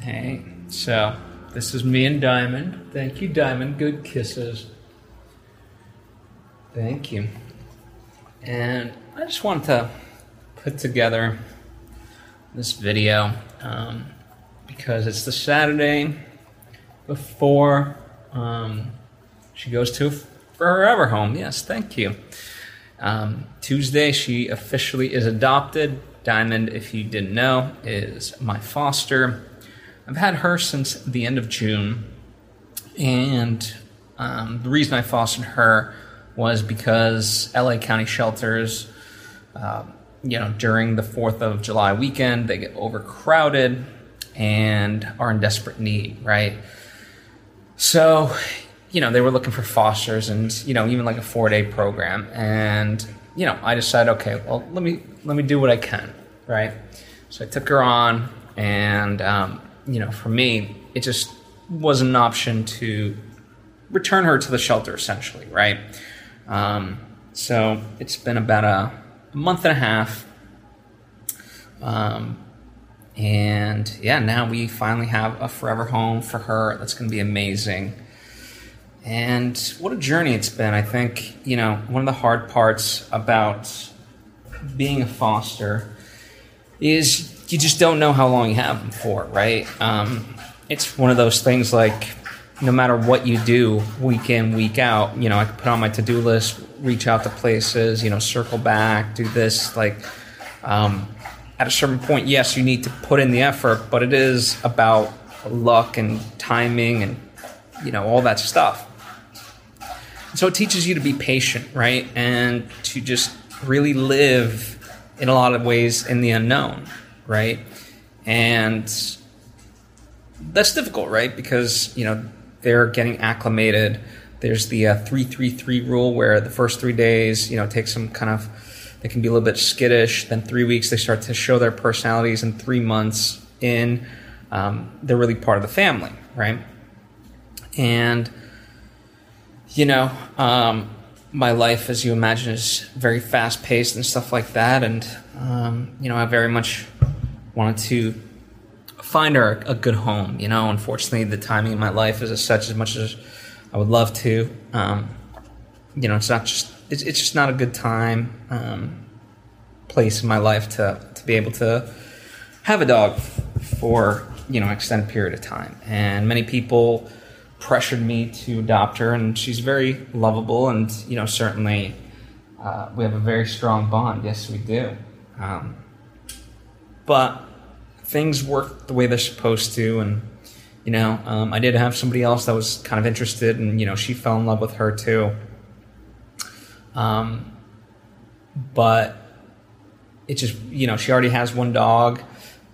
Hey, so this is me and Diamond. Thank you, Diamond. Good kisses. Thank you. And I just wanted to put together this video um, because it's the Saturday before um, she goes to forever home. Yes, thank you. Um, Tuesday, she officially is adopted. Diamond, if you didn't know, is my foster. I've had her since the end of June, and um, the reason I fostered her was because LA County shelters, uh, you know, during the 4th of July weekend, they get overcrowded and are in desperate need, right? So, you know, they were looking for fosters and, you know, even like a four day program. And, you know, I decided, okay, well, let me, let me do what I can, right? So I took her on and, um, you know, for me, it just wasn't an option to return her to the shelter essentially, right? Um, so it's been about a, a month and a half. Um, and yeah, now we finally have a forever home for her. That's going to be amazing. And what a journey it's been. I think, you know, one of the hard parts about being a foster is you just don't know how long you have them for, right? Um, it's one of those things like no matter what you do week in, week out, you know, I can put on my to do list, reach out to places, you know, circle back, do this. Like, um, at a certain point, yes, you need to put in the effort, but it is about luck and timing and, you know, all that stuff. So it teaches you to be patient, right? And to just really live in a lot of ways in the unknown, right? And that's difficult, right? Because, you know, they're getting acclimated. There's the uh, 333 rule where the first three days, you know, take some kind of, they can be a little bit skittish. Then three weeks, they start to show their personalities. And three months in, um, they're really part of the family, right? And, you know, um, my life, as you imagine, is very fast paced and stuff like that. And, um, you know, I very much wanted to find her a good home. You know, unfortunately, the timing of my life is as such as much as I would love to. Um, you know, it's not just it's, it's just not a good time um, place in my life to to be able to have a dog for you know an extended period of time. And many people pressured me to adopt her, and she's very lovable, and you know certainly uh, we have a very strong bond. Yes, we do. Um, but things work the way they're supposed to, and you know um, I did have somebody else that was kind of interested, and you know she fell in love with her too. Um, but it just you know she already has one dog.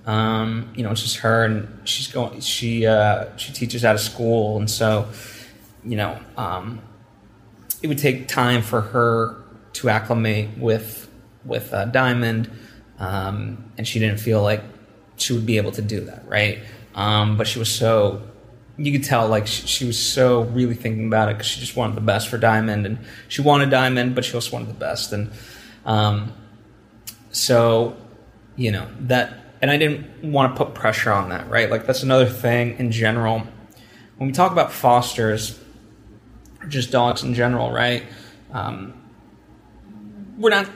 Um, you know, it's just her, and she's going. She uh, she teaches out of school, and so you know, um, it would take time for her to acclimate with with uh, Diamond, um, and she didn't feel like she would be able to do that, right? Um, but she was so you could tell like she, she was so really thinking about it because she just wanted the best for Diamond, and she wanted Diamond, but she also wanted the best, and um, so you know that and I didn't want to put pressure on that, right? Like that's another thing in general. When we talk about fosters, just dogs in general, right? Um, we're not,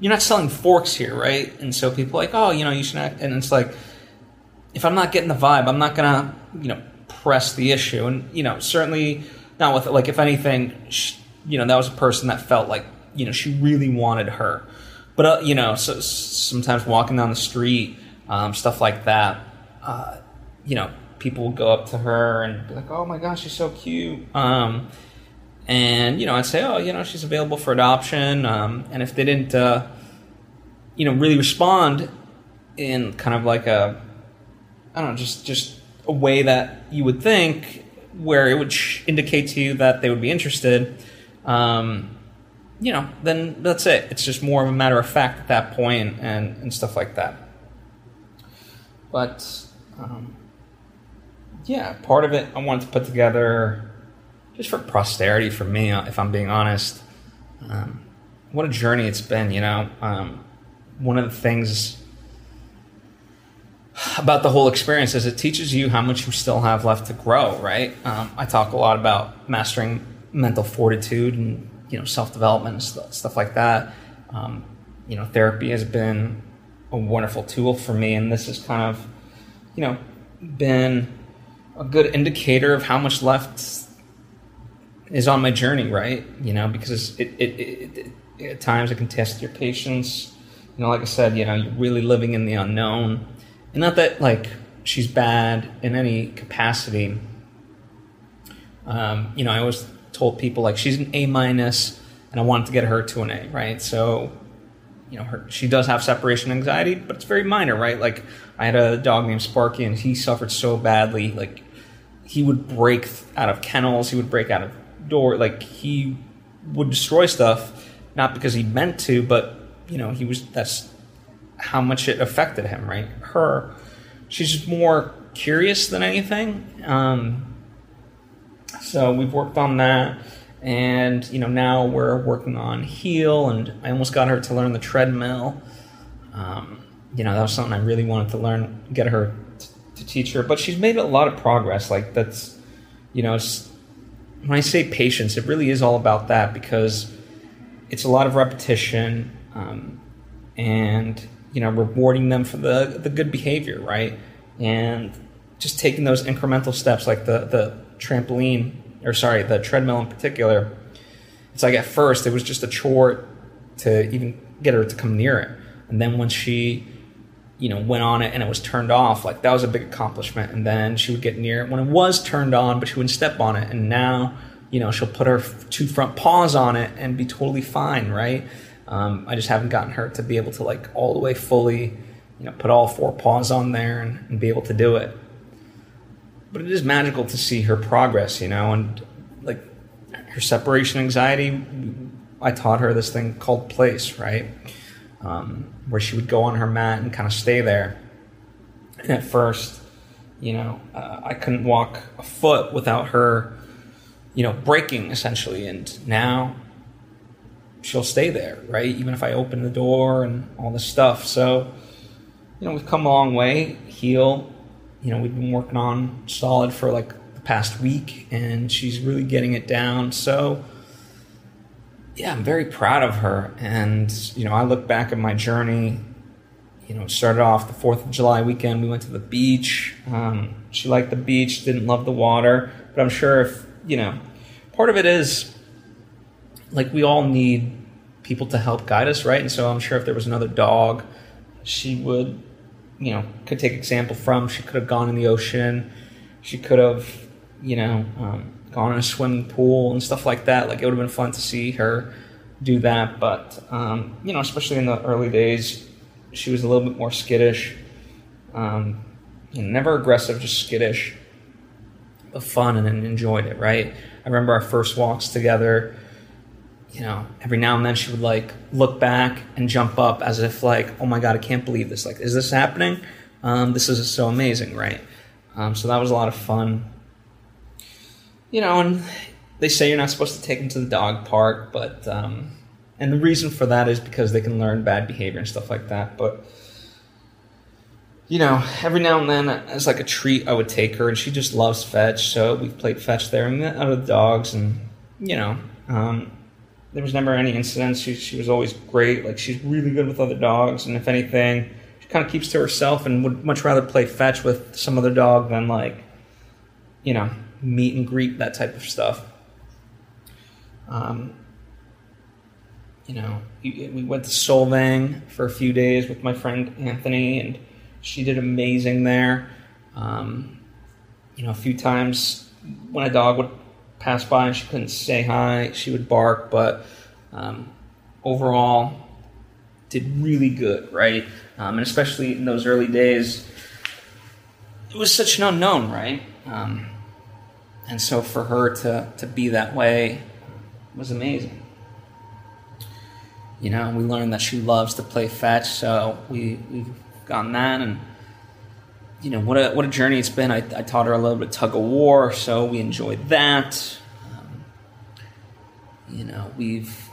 you're not selling forks here, right? And so people like, oh, you know, you should not, and it's like, if I'm not getting the vibe, I'm not gonna, you know, press the issue. And you know, certainly not with like, if anything, she, you know, that was a person that felt like, you know, she really wanted her. But uh, you know, so sometimes walking down the street um, stuff like that. Uh, you know, people will go up to her and be like, "Oh my gosh, she's so cute." Um, and you know, I'd say, "Oh, you know, she's available for adoption." Um, and if they didn't, uh, you know, really respond in kind of like a, I don't know, just just a way that you would think, where it would indicate to you that they would be interested. Um, you know, then that's it. It's just more of a matter of fact at that point and, and stuff like that. But um, yeah, part of it I wanted to put together just for posterity for me, uh, if I'm being honest. Um, what a journey it's been, you know. Um, one of the things about the whole experience is it teaches you how much you still have left to grow, right? Um, I talk a lot about mastering mental fortitude and you know self development and st- stuff like that. Um, you know, therapy has been a wonderful tool for me, and this has kind of you know been a good indicator of how much left is on my journey, right? You know, because it, it, it, it at times it can test your patience. You know, like I said, you know, you're really living in the unknown and not that like she's bad in any capacity. Um, you know, I always told people like she's an A minus, and I wanted to get her to an A, right? So, you know, her she does have separation anxiety, but it's very minor, right? Like I had a dog named Sparky, and he suffered so badly, like he would break out of kennels, he would break out of door, like he would destroy stuff, not because he meant to, but you know, he was that's how much it affected him, right? Her, she's just more curious than anything. Um, so we've worked on that, and you know now we're working on heel, and I almost got her to learn the treadmill. Um, you know that was something I really wanted to learn, get her t- to teach her, but she's made a lot of progress. Like that's, you know, when I say patience, it really is all about that because it's a lot of repetition. Um, and you know, rewarding them for the the good behavior, right? And just taking those incremental steps, like the the trampoline, or sorry, the treadmill in particular. It's like at first it was just a chore to even get her to come near it, and then when she, you know, went on it and it was turned off, like that was a big accomplishment. And then she would get near it when it was turned on, but she wouldn't step on it, and now. You know, she'll put her two front paws on it and be totally fine, right? Um, I just haven't gotten her to be able to like all the way fully, you know, put all four paws on there and, and be able to do it. But it is magical to see her progress, you know, and like her separation anxiety. I taught her this thing called place, right? Um, where she would go on her mat and kind of stay there. And at first, you know, uh, I couldn't walk a foot without her, you know, breaking essentially. And now she'll stay there, right? Even if I open the door and all this stuff. So, you know, we've come a long way. Heel, you know, we've been working on solid for like the past week, and she's really getting it down. So, yeah, I'm very proud of her. And, you know, I look back at my journey. You know, started off the 4th of July weekend. We went to the beach. Um, she liked the beach, didn't love the water. But I'm sure if, you know, part of it is like we all need people to help guide us, right? And so I'm sure if there was another dog, she would, you know, could take example from. She could have gone in the ocean. She could have, you know, um, gone in a swimming pool and stuff like that. Like it would have been fun to see her do that. But um, you know, especially in the early days, she was a little bit more skittish. Um, you know, never aggressive, just skittish, but fun and then enjoyed it. Right. I remember our first walks together you know, every now and then she would like look back and jump up as if like, oh my god, I can't believe this. Like, is this happening? Um, this is so amazing, right? Um, so that was a lot of fun. You know, and they say you're not supposed to take them to the dog park, but um, and the reason for that is because they can learn bad behavior and stuff like that. But you know, every now and then, as like a treat, I would take her, and she just loves fetch. So we played fetch there and out of the dogs, and you know, um, there was never any incidents. She, she was always great. Like she's really good with other dogs, and if anything, she kind of keeps to herself and would much rather play fetch with some other dog than like, you know, meet and greet that type of stuff. Um, you know, we went to Solvang for a few days with my friend Anthony, and she did amazing there. Um, you know, a few times when a dog would pass by and she couldn't say hi. She would bark, but um, overall, did really good, right? Um, and especially in those early days, it was such an unknown, right? Um, and so for her to, to be that way was amazing. You know, we learned that she loves to play fetch, so we, we've gotten that and you know what a what a journey it's been. I, I taught her a little bit tug of war, so we enjoyed that. Um, you know, we've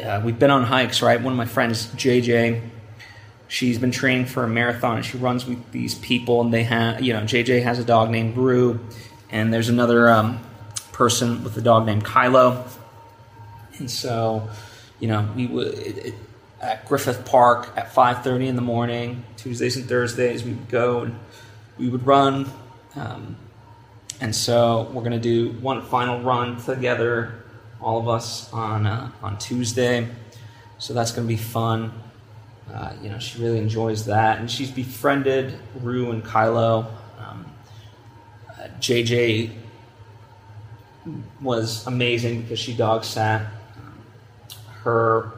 uh, we've been on hikes, right? One of my friends, JJ, she's been training for a marathon and she runs with these people and they have you know jj has a dog named rue and there's another um, person with a dog named kylo. And so you know we would at griffith park at 5.30 in the morning tuesdays and thursdays we would go and we would run. Um, and so we're going to do one final run together all of us on uh, on tuesday. So that's going to be fun. Uh, you know, she really enjoys that, and she's befriended Rue and Kylo. JJ was amazing because she dog sat her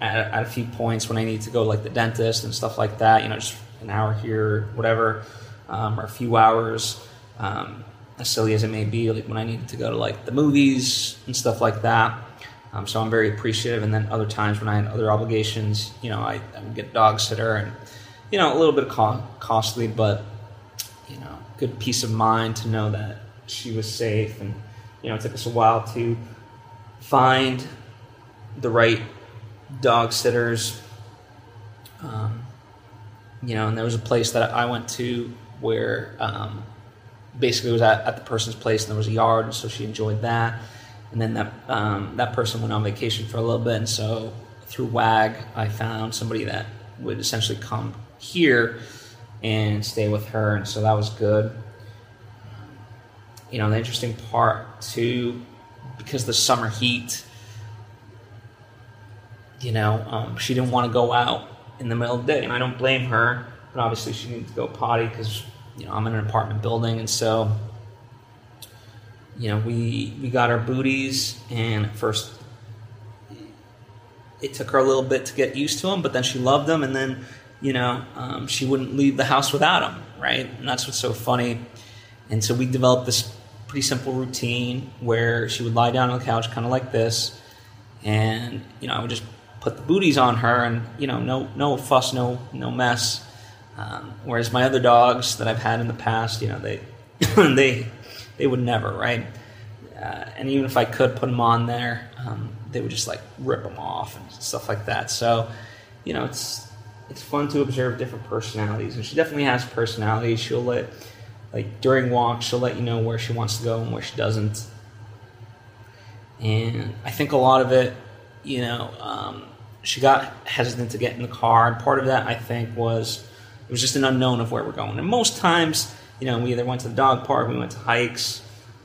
at, at, a few points when I need to go like the dentist and stuff like that. You know, just an hour here, whatever, um, or a few hours. Um, as silly as it may be, like when I needed to go to like the movies and stuff like that. Um, so I'm very appreciative. And then other times when I had other obligations, you know, I, I would get dog sitter and, you know, a little bit co- costly, but, good peace of mind to know that she was safe. And, you know, it took us a while to find the right dog sitters. Um, you know, and there was a place that I went to where um, basically it was at, at the person's place and there was a yard, and so she enjoyed that and then that um, that person went on vacation for a little bit, and so through WAG, I found somebody that would essentially come here and stay with her, and so that was good. You know, the interesting part too, because the summer heat, you know, um, she didn't want to go out in the middle of the day, and I don't blame her. But obviously, she needed to go potty because you know I'm in an apartment building, and so you know, we we got our booties, and at first it took her a little bit to get used to them, but then she loved them, and then you know um, she wouldn't leave the house without him, right? And that's what's so funny. And so we developed this pretty simple routine where she would lie down on the couch, kind of like this, and you know I would just put the booties on her, and you know no no fuss, no no mess. Um, whereas my other dogs that I've had in the past, you know they they they would never, right? Uh, and even if I could put them on there, um, they would just like rip them off and stuff like that. So, you know, it's it's fun to observe different personalities, and she definitely has personality. She'll let like during walks, she'll let you know where she wants to go and where she doesn't. And I think a lot of it, you know, um, she got hesitant to get in the car, and part of that I think was it was just an unknown of where we're going. And most times you know, we either went to the dog park, we went to hikes,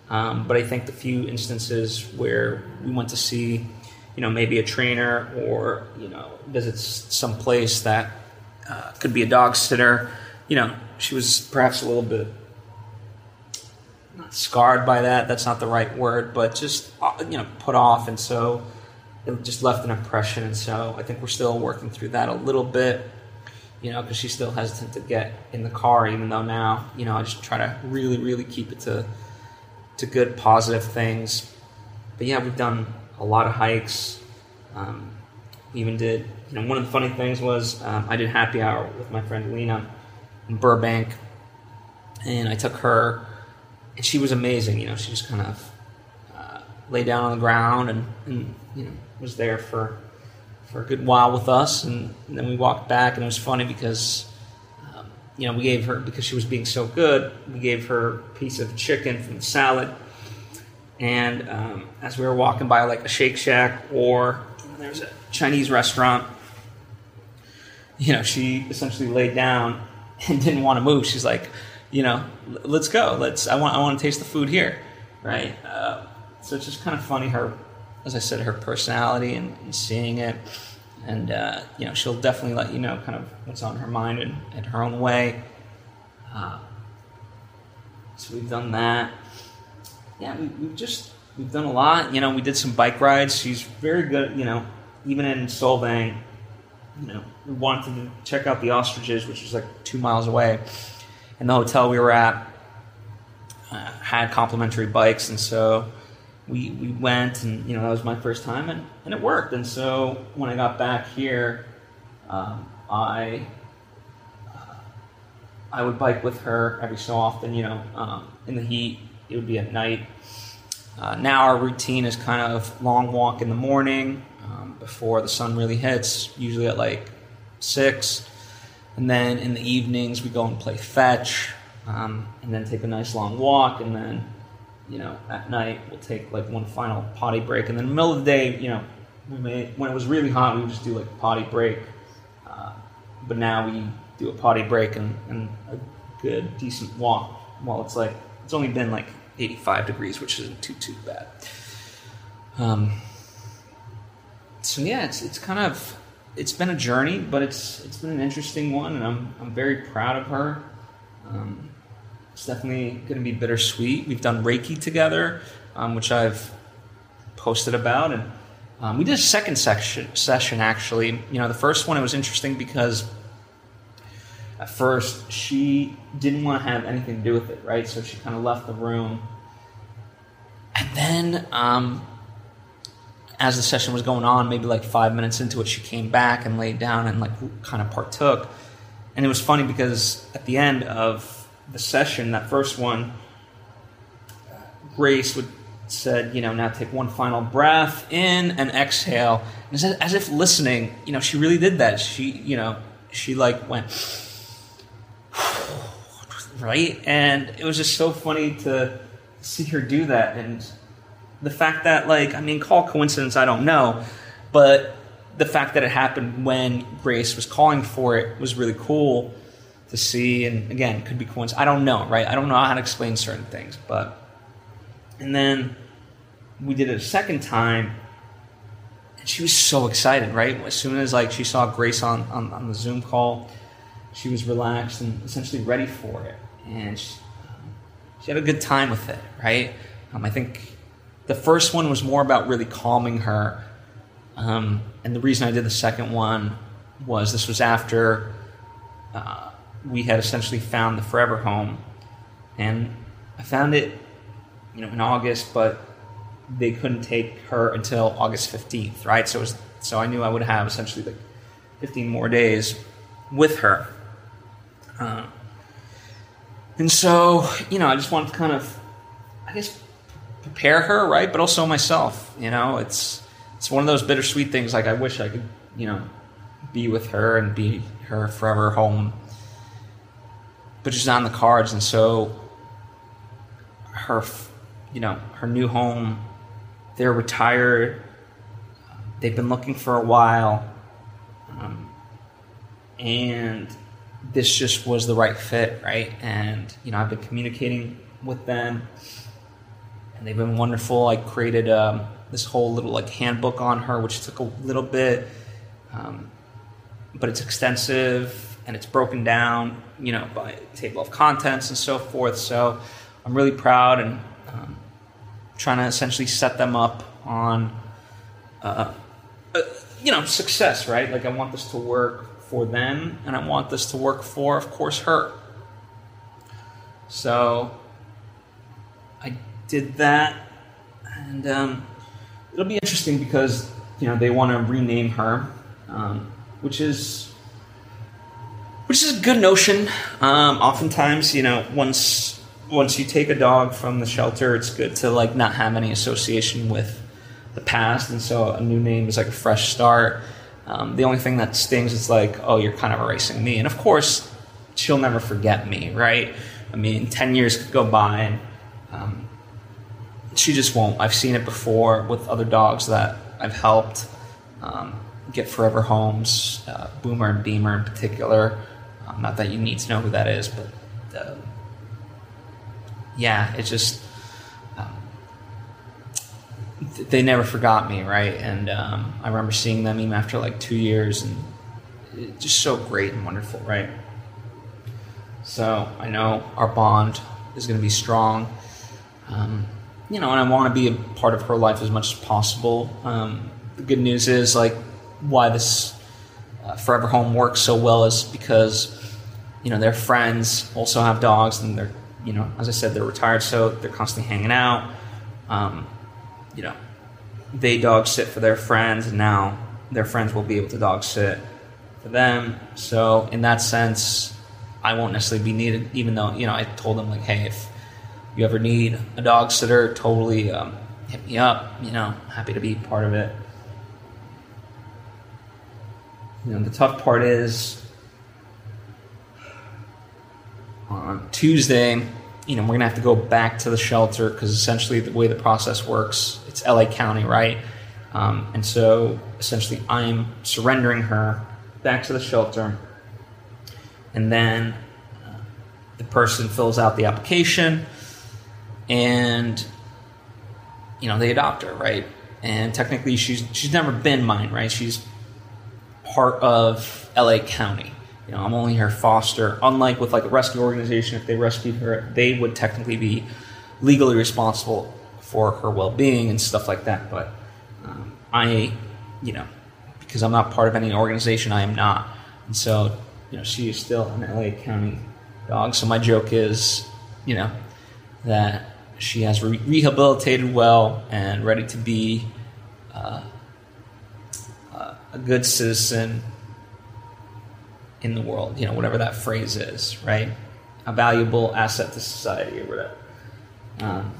um, but I think the few instances where we went to see, you know, maybe a trainer or you know visit some place that uh, could be a dog sitter, you know, she was perhaps a little bit not scarred by that. That's not the right word, but just uh, you know put off, and so it just left an impression. And so I think we're still working through that a little bit you know, because she's still hesitant to get in the car, even though now, you know, I just try to really, really keep it to to good, positive things. But yeah, we've done a lot of hikes. Um, even did, you know, one of the funny things was um, I did happy hour with my friend Lena in Burbank, and I took her, and she was amazing. You know, she just kind of uh, lay down on the ground and, and you know was there for for a good while with us, and, and then we walked back, and it was funny because um, you know we gave her because she was being so good, we gave her a piece of chicken from the salad, and um, as we were walking by like a Shake Shack or there's a Chinese restaurant, you know, she essentially laid down and didn't want to move. She's like, you know, let's go. Let's. I want. I want to taste the food here, right? Uh, so it's just kind of funny her as I said, her personality and, and seeing it. And, uh, you know, she'll definitely let you know kind of what's on her mind in, in her own way. Uh, so we've done that. Yeah, we, we've just, we've done a lot. You know, we did some bike rides. She's very good, you know, even in Solvang, you know, we wanted to check out the ostriches, which was like two miles away. And the hotel we were at uh, had complimentary bikes. And so we, we went and you know that was my first time and, and it worked and so when i got back here um, i uh, i would bike with her every so often you know um, in the heat it would be at night. Uh, now our routine is kind of long walk in the morning um, before the sun really hits usually at like six. And then in the evenings, we go and play fetch, um, and then take a nice long walk, and then, you know, at night we'll take like one final potty break, and then in the middle of the day, you know, we may when it was really hot, we would just do like potty break, uh, but now we do a potty break and, and a good decent walk while it's like it's only been like 85 degrees, which isn't too too bad. Um, so yeah, it's it's kind of it's been a journey, but it's it's been an interesting one, and I'm I'm very proud of her. Um, it's definitely going to be bittersweet. We've done Reiki together, um, which I've posted about, and um, we did a second section, session actually. You know, the first one it was interesting because at first she didn't want to have anything to do with it, right? So she kind of left the room, and then um, as the session was going on, maybe like five minutes into it, she came back and laid down and like kind of partook. And it was funny because at the end of the session, that first one, Grace would said, you know, now take one final breath in and exhale. And as if listening, you know, she really did that. She, you know, she like went right, and it was just so funny to see her do that and the fact that like I mean, call coincidence, I don't know, but the fact that it happened when Grace was calling for it was really cool to see. And again, could be coincidence. I don't know, right? I don't know how to explain certain things, but and then we did it a second time, and she was so excited, right? As soon as like she saw Grace on on, on the Zoom call, she was relaxed and essentially ready for it, and she, she had a good time with it, right? Um, I think the first one was more about really calming her. Um, and the reason I did the second one was this was after uh, we had essentially found the forever home. And I found it, you know, in August, but they couldn't take her until August 15th, right? So was, so I knew I would have essentially like 15 more days with her. And so, you know, I just wanted to kind of, I guess, prepare her, right? But also myself. You know, it's it's one of those bittersweet things. Like I wish I could, you know, be with her and be her forever home, but she's not on the cards, and so her, you know, her new home. They're retired. They've been looking for a while, um, and this just was the right fit, right? And you know, I've been communicating with them and they've been wonderful. I created um, this whole little like handbook on her, which took a little bit, um, but it's extensive and it's broken down, you know, by table of contents and so forth. So I'm really proud and um, trying to essentially set them up on, uh, uh, you know, success. Right? Like I want this to work for them, and I want this to work for, of course, her. So I did that, and um, it'll be interesting because you know they want to rename her, um, which is which is a good notion. Um, oftentimes, you know, once once you take a dog from the shelter, it's good to like not have any association with the past, and so a new name is like a fresh start. Um, the only thing that stings is like, oh, you're kind of erasing me, and of course, she'll never forget me, right? I mean, ten years could go by, and um, she just won't. I've seen it before with other dogs that I've helped um, get forever homes, uh, Boomer and Beamer in particular. Um, not that you need to know who that is, but uh, yeah, it's just they never forgot me, right? And um, I remember seeing them even after like two years, and just so great and wonderful, right? So I know our bond is going to be strong. Um, you know, and I want to be a part of her life as much as possible. Um, the good news is, like, why this uh, Forever Home works so well is because, you know, their friends also have dogs, and they're, you know, as I said, they're retired, so they're constantly hanging out. Um, you know, they dog sit for their friends, and now their friends will be able to dog sit for them. So, in that sense, I won't necessarily be needed, even though, you know, I told them, like, hey, if you ever need a dog sitter, totally um, hit me up. You know, happy to be part of it. You know, the tough part is on Tuesday, you know, we're gonna have to go back to the shelter because essentially the way the process works, it's LA County, right? Um, and so essentially, I'm surrendering her back to the shelter, and then uh, the person fills out the application, and you know they adopt her, right? And technically, she's she's never been mine, right? She's part of LA County. You know, I'm only her foster. Unlike with like a rescue organization, if they rescued her, they would technically be legally responsible for her well-being and stuff like that. But um, I, you know, because I'm not part of any organization, I am not, and so you know, she is still an LA County dog. So my joke is, you know, that she has re- rehabilitated well and ready to be uh, uh, a good citizen in the world, you know, whatever that phrase is, right? A valuable asset to society or whatever. Um,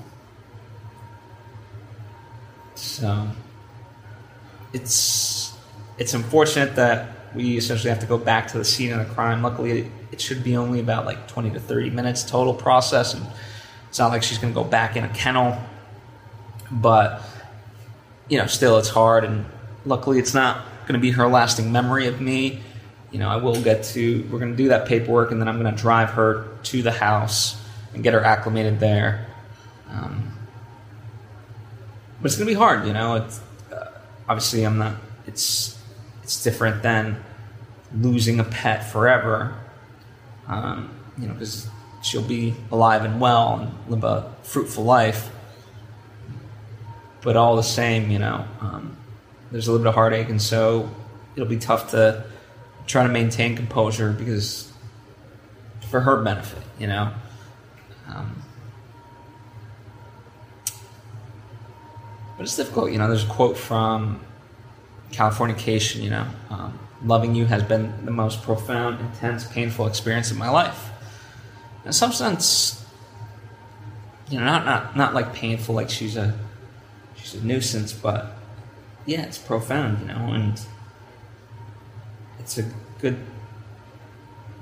so it's it's unfortunate that we essentially have to go back to the scene of the crime. Luckily, it should be only about like 20 to 30 minutes total process, and it's not like she's going to go back in a kennel. But you know, still, it's hard, and luckily, it's not going to be her lasting memory of me you know, I will get to, we're going to do that paperwork and then I'm going to drive her to the house and get her acclimated there. Um, but it's to be hard, you know. It's, uh, obviously, I'm not, it's, it's different than losing a pet forever, um, you know, because she'll be alive and well and live a fruitful life. But all the same, you know, um, there's a little bit of heartache, and so it'll be tough to try to maintain composure because for her benefit, you know. Um, but it's difficult, you know. There's a quote from Californication, you know. Um, loving you has been the most profound, intense, painful experience of my life. In some sense, you know, not not not like painful, like she's a she's a nuisance, but yeah, it's profound, you know, and it's a good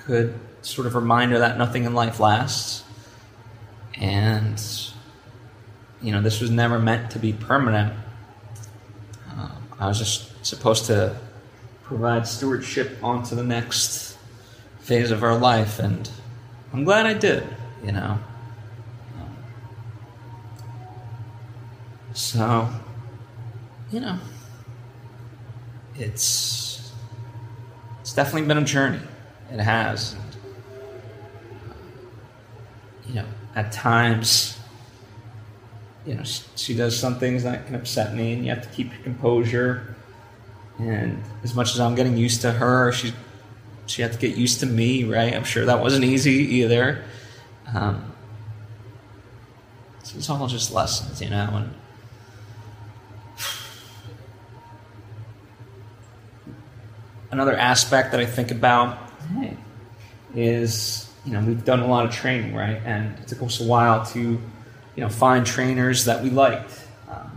good sort of reminder that nothing in life lasts and you know this was never meant to be permanent um, i was just supposed to provide stewardship onto the next phase of our life and i'm glad i did you know um, so you know it's it's definitely been a journey. It has. And, you know, at times, you know, she, does some things that can upset me, and you have to keep your composure. And as much as I'm getting used to her, she she had to get used to me, right? I'm sure that wasn't easy either. Um, so it's all just lessons, you know, and another aspect that I think about is you know we've done a lot of training, right? And it took us a while to you know find trainers that we liked. Um,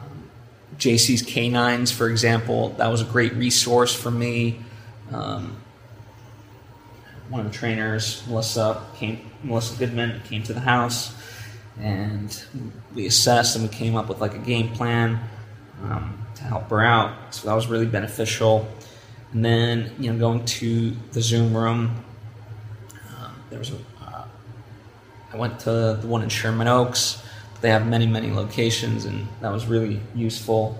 um, JC's Canines, for example, that was a great resource for me. Um, one of the trainers, Melissa, came, Melissa Goodman, came to the house, and we assessed and we came up with like a game plan. Um, to help her out. So that was really beneficial. And then, you know, going to the Zoom room, um, there was a, I went to the one in Sherman Oaks. They have many, many locations, and that was really useful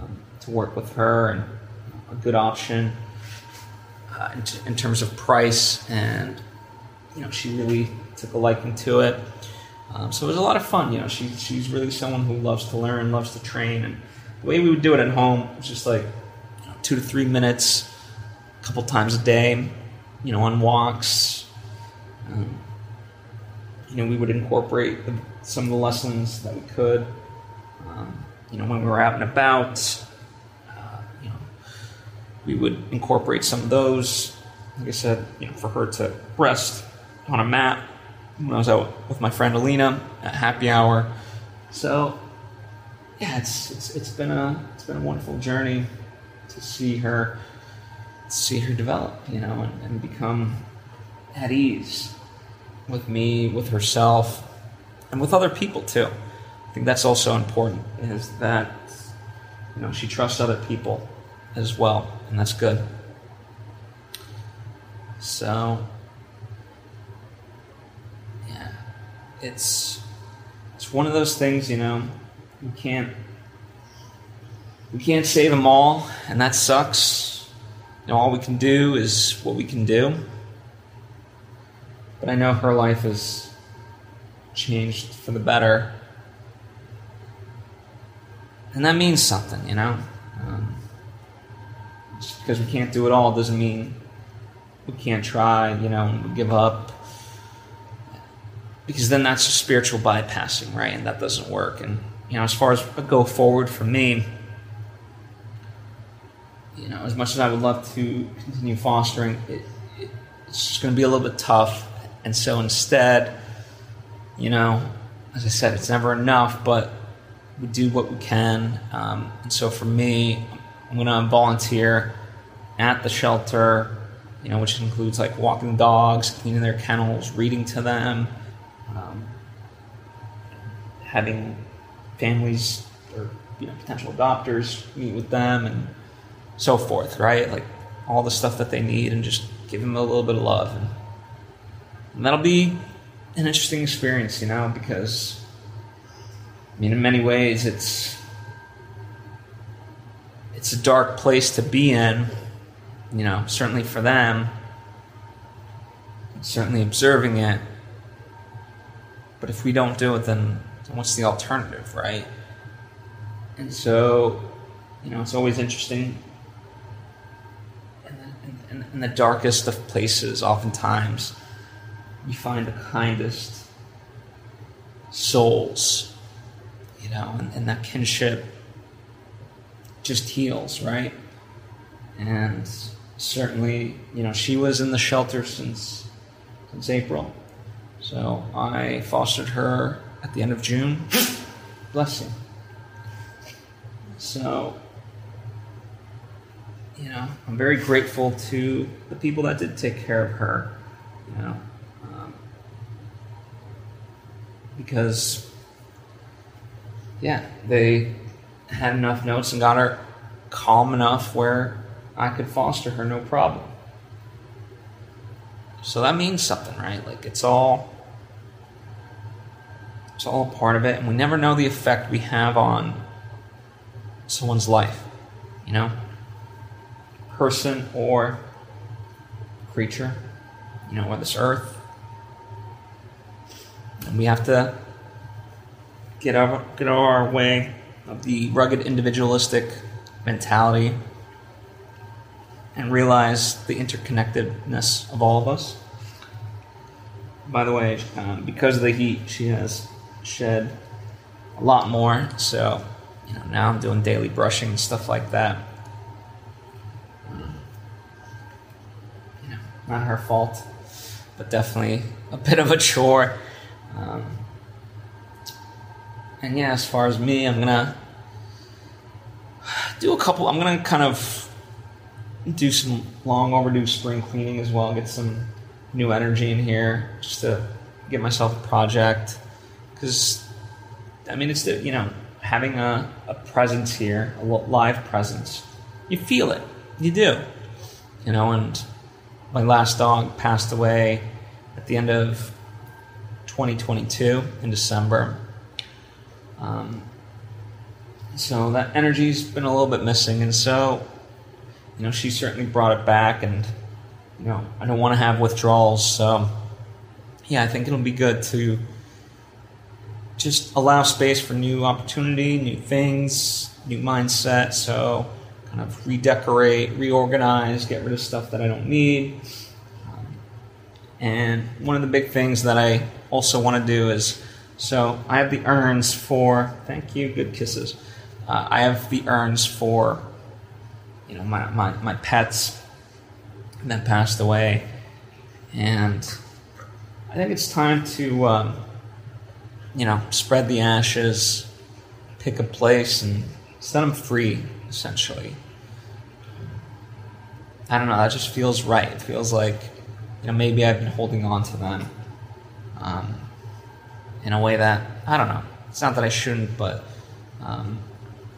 um, to work with her and a good option uh, in, t- in, terms of price. And, you know, she really took a liking to it. Um, so it was a lot of fun. You know, she, she's really someone who loves to learn, loves to train, and the way we would do it at home was just like you know, two to three minutes, a couple times a day, you know, on walks. Um, you know, we would incorporate the, some of the lessons that we could. Um, you know, when we were out and about, uh, you know, we would incorporate some of those. Like I said, you know, for her to rest on a mat when I was out with my friend Alina at happy hour. So yeah, it's, it's it's been a it's been a wonderful journey to see her to see her develop, you know, and, and become at ease with me, with herself, and with other people too. I think that's also important is that you know she trusts other people as well, and that's good. So yeah, it's it's one of those things, you know, you can't we can't save them all, and that sucks. You know, all we can do is what we can do. But I know her life has changed for the better. And that means something, you know? Um, just because we can't do it all doesn't mean we can't try, you know, give up. Because then that's a spiritual bypassing, right? And that doesn't work. And, you know, as far as go forward for me, you know, as much as I would love to continue fostering, it, it, it's just going to be a little bit tough. And so instead, you know, as I said, it's never enough, but we do what we can. Um, and so for me, I'm going to volunteer at the shelter, you know, which includes like walking dogs, cleaning their kennels, reading to them, um, having families or you know potential adopters meet with them, and so forth. Right, like all the stuff that they need, and just give them a little bit of love, and, and that'll be an interesting experience, you know, because I mean, in many ways, it's it's a dark place to be in you know, certainly for them, certainly observing it. But if we don't do it, then what's the alternative, right? And so, you know, it's always interesting. In the, in, in the darkest of places, oftentimes, you find the kindest souls, you know, and, and that kinship just heals, right? And certainly, you know, she was in the shelter since since April. So I fostered her at the end of June. Bless you. So, you know, I'm very grateful to the people that did take care of her. You know, um, because yeah, they had enough notes and got her calm enough where I could foster her no problem. So that means something, right? Like it's all it's all a part of it and we never know the effect we have on someone's life, you know? Person or creature, you know, or this earth. And we have to get out, get our way of the rugged individualistic mentality and realize the interconnectedness of all of us. By the way, um, because of the heat, she has shed a lot more. So, you know, now I'm doing daily brushing and stuff like that. You know, not her fault, but definitely a bit of a chore. Um, and yeah, as far as me, I'm gonna do a couple. I'm gonna kind of do some long overdue spring cleaning as well. Get some new energy in here just to get myself a project. Because, I mean, it's the, you know, having a, a presence here, a live presence, you feel it. You do. You know, and my last dog passed away at the end of 2022 in December. Um, so that energy's been a little bit missing, and so you know, she certainly brought it back, and you know, I don't want to have withdrawals. So, yeah, I think it'll be good to just allow space for new opportunity, new things, new mindset. So, kind of redecorate, reorganize, get rid of stuff that I don't need. Um, and one of the big things that I also want to do is so I have the urns for, thank you, good kisses. Uh, I have the urns for you know my, my, my pets that passed away. And i think it's time to um, you know spread the ashes pick a place and set them free essentially. I don't know that just feels right. It feels like you know, maybe I've been holding on to them um, in a way that I don't know. It's not that I shouldn't, but um,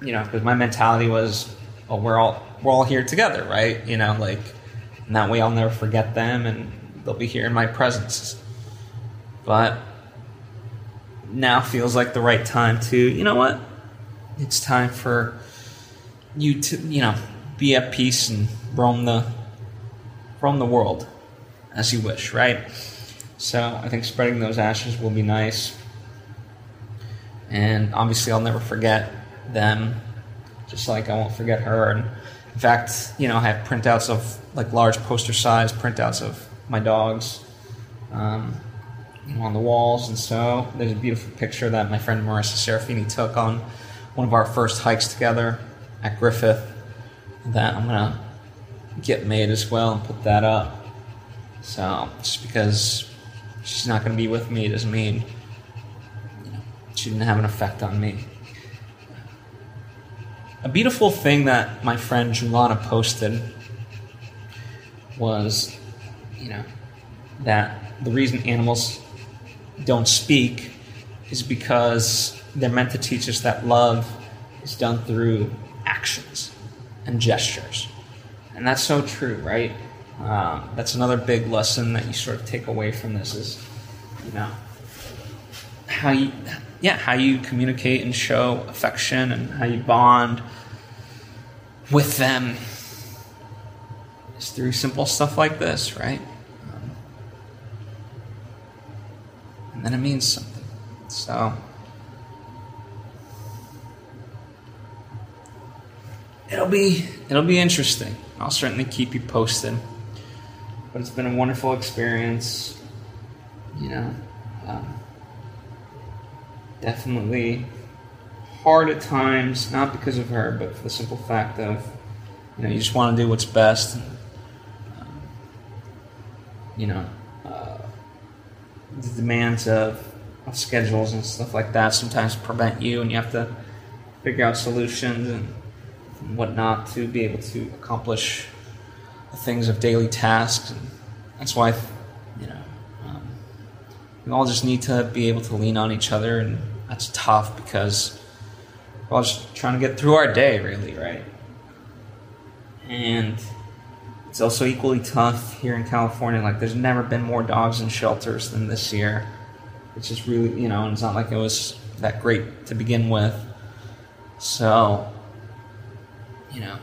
you know, because my mentality was, well, we're all we're all here together, right? You know, like, and that way I'll never forget them, and they'll be here in my presence. But now feels like the right time to, you know what? It's time for you to, you know, be at peace and roam the roam the world as you wish, right? So I think spreading those ashes will be nice. And obviously I'll never forget them, just like I won't forget her. And in fact, you know, I have printouts of like large poster size printouts of my dogs um, on the walls. And so there's a beautiful picture that my friend Marissa Serafini took on one of our first hikes together at Griffith that I'm gonna get made as well and put that up. So just because she's not gonna be with me doesn't mean you know, she didn't have an effect on me. A beautiful thing that my friend Julana posted was, you know, that the reason animals don't speak is because they're meant to teach us that love is done through actions and gestures. And that's so true, right? Um, that's another big lesson that you sort of take away from this is, you know, how you, yeah, how you communicate and show affection and how you bond with them is through simple stuff like this, right? Um, and then it means something. So, it'll be it'll be interesting. I'll certainly keep you posted. But it's been a wonderful experience. You know, um, definitely hard at times, not because of her, but for the simple fact of you know you just want to do what's best. Um, you know, uh, the demands of, of schedules and stuff like that sometimes prevent you, and you have to figure out solutions and whatnot to be able to accomplish the things of daily tasks. And that's why, you know, um, we all just need to be able to lean on each other, and that's tough because we're all just trying to get through our day, really, right? And it's also equally tough here in California. Like, there's never been more dogs in shelters than this year. It's just really, you know, and it's not like it was that great to begin with. So, you know,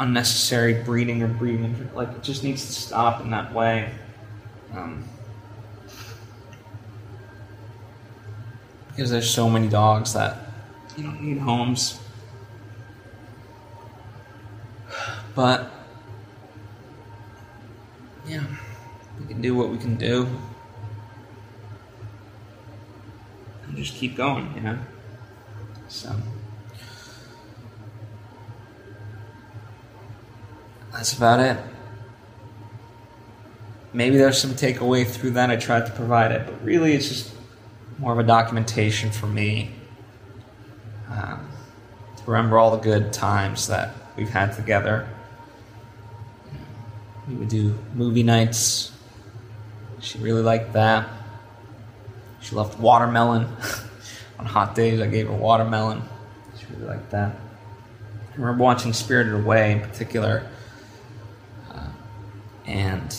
unnecessary breeding or breeding. Like it just needs to stop in that way. Um, because there's so many dogs that you don't need homes. But yeah, we can do what we can do. And just keep going, you know? So that's about it. Maybe there's some takeaway through that. I tried to provide it, but really it's just more of a documentation for me um, to remember all the good times that we've had together. We would do movie nights. She really liked that. She loved watermelon. On hot days, I gave her watermelon. She really liked that. I remember watching Spirited Away in particular and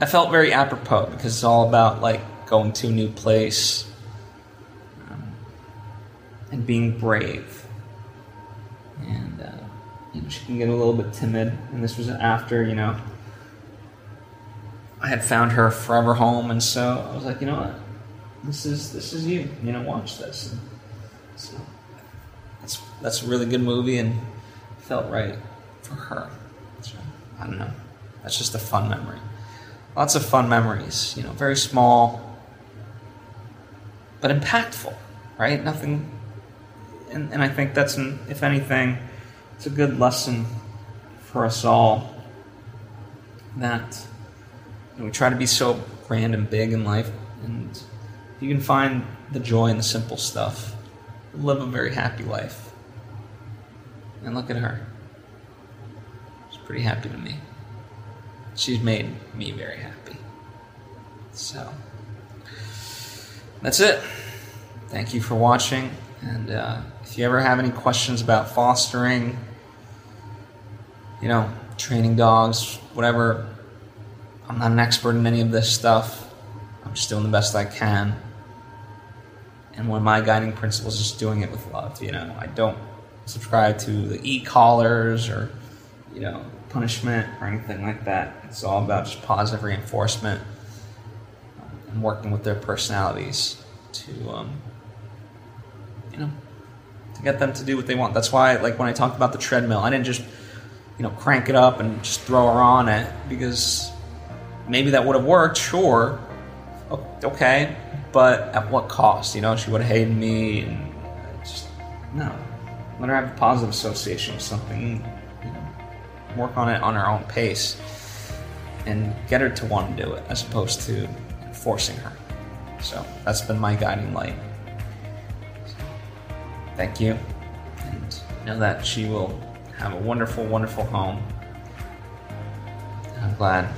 I felt very apropos because it's all about like going to a new place um, and being brave. And uh, you know, she can get a little bit timid, and this was after you know I had found her forever home, and so I was like, you know what, this is this is you. You know, watch this. And so that's that's a really good movie, and felt right for her. I don't know. That's just a fun memory. Lots of fun memories, you know, very small, but impactful, right? Nothing, and, and I think that's, an, if anything, it's a good lesson for us all that you know, we try to be so grand and big in life, and you can find the joy in the simple stuff, live a very happy life. And look at her pretty happy to me. she's made me very happy. So that's it. Thank you for watching. And uh, if you ever have any questions about fostering, you know, training dogs, whatever, I'm not an expert in any of this stuff. I'm just doing the best I can. And one of my guiding principles is doing it with love. You know, I don't subscribe to the e-collars or, you know, punishment or anything like that. It's all about just positive reinforcement um, and working with their personalities to, um, you know, to get them to do what they want. That's why, like when I talked about the treadmill, I didn't just, you know, crank it up and just throw her on it because maybe that would have worked, sure, okay, but at what cost? You know, she would have hated me, and just no. Let her have a positive association with something. Work on it on her own pace, and get her to want to do it, as opposed to forcing her. So that's been my guiding light. thank you, and know that she will have a wonderful, wonderful home. I'm glad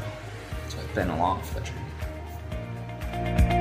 to have been along for the journey.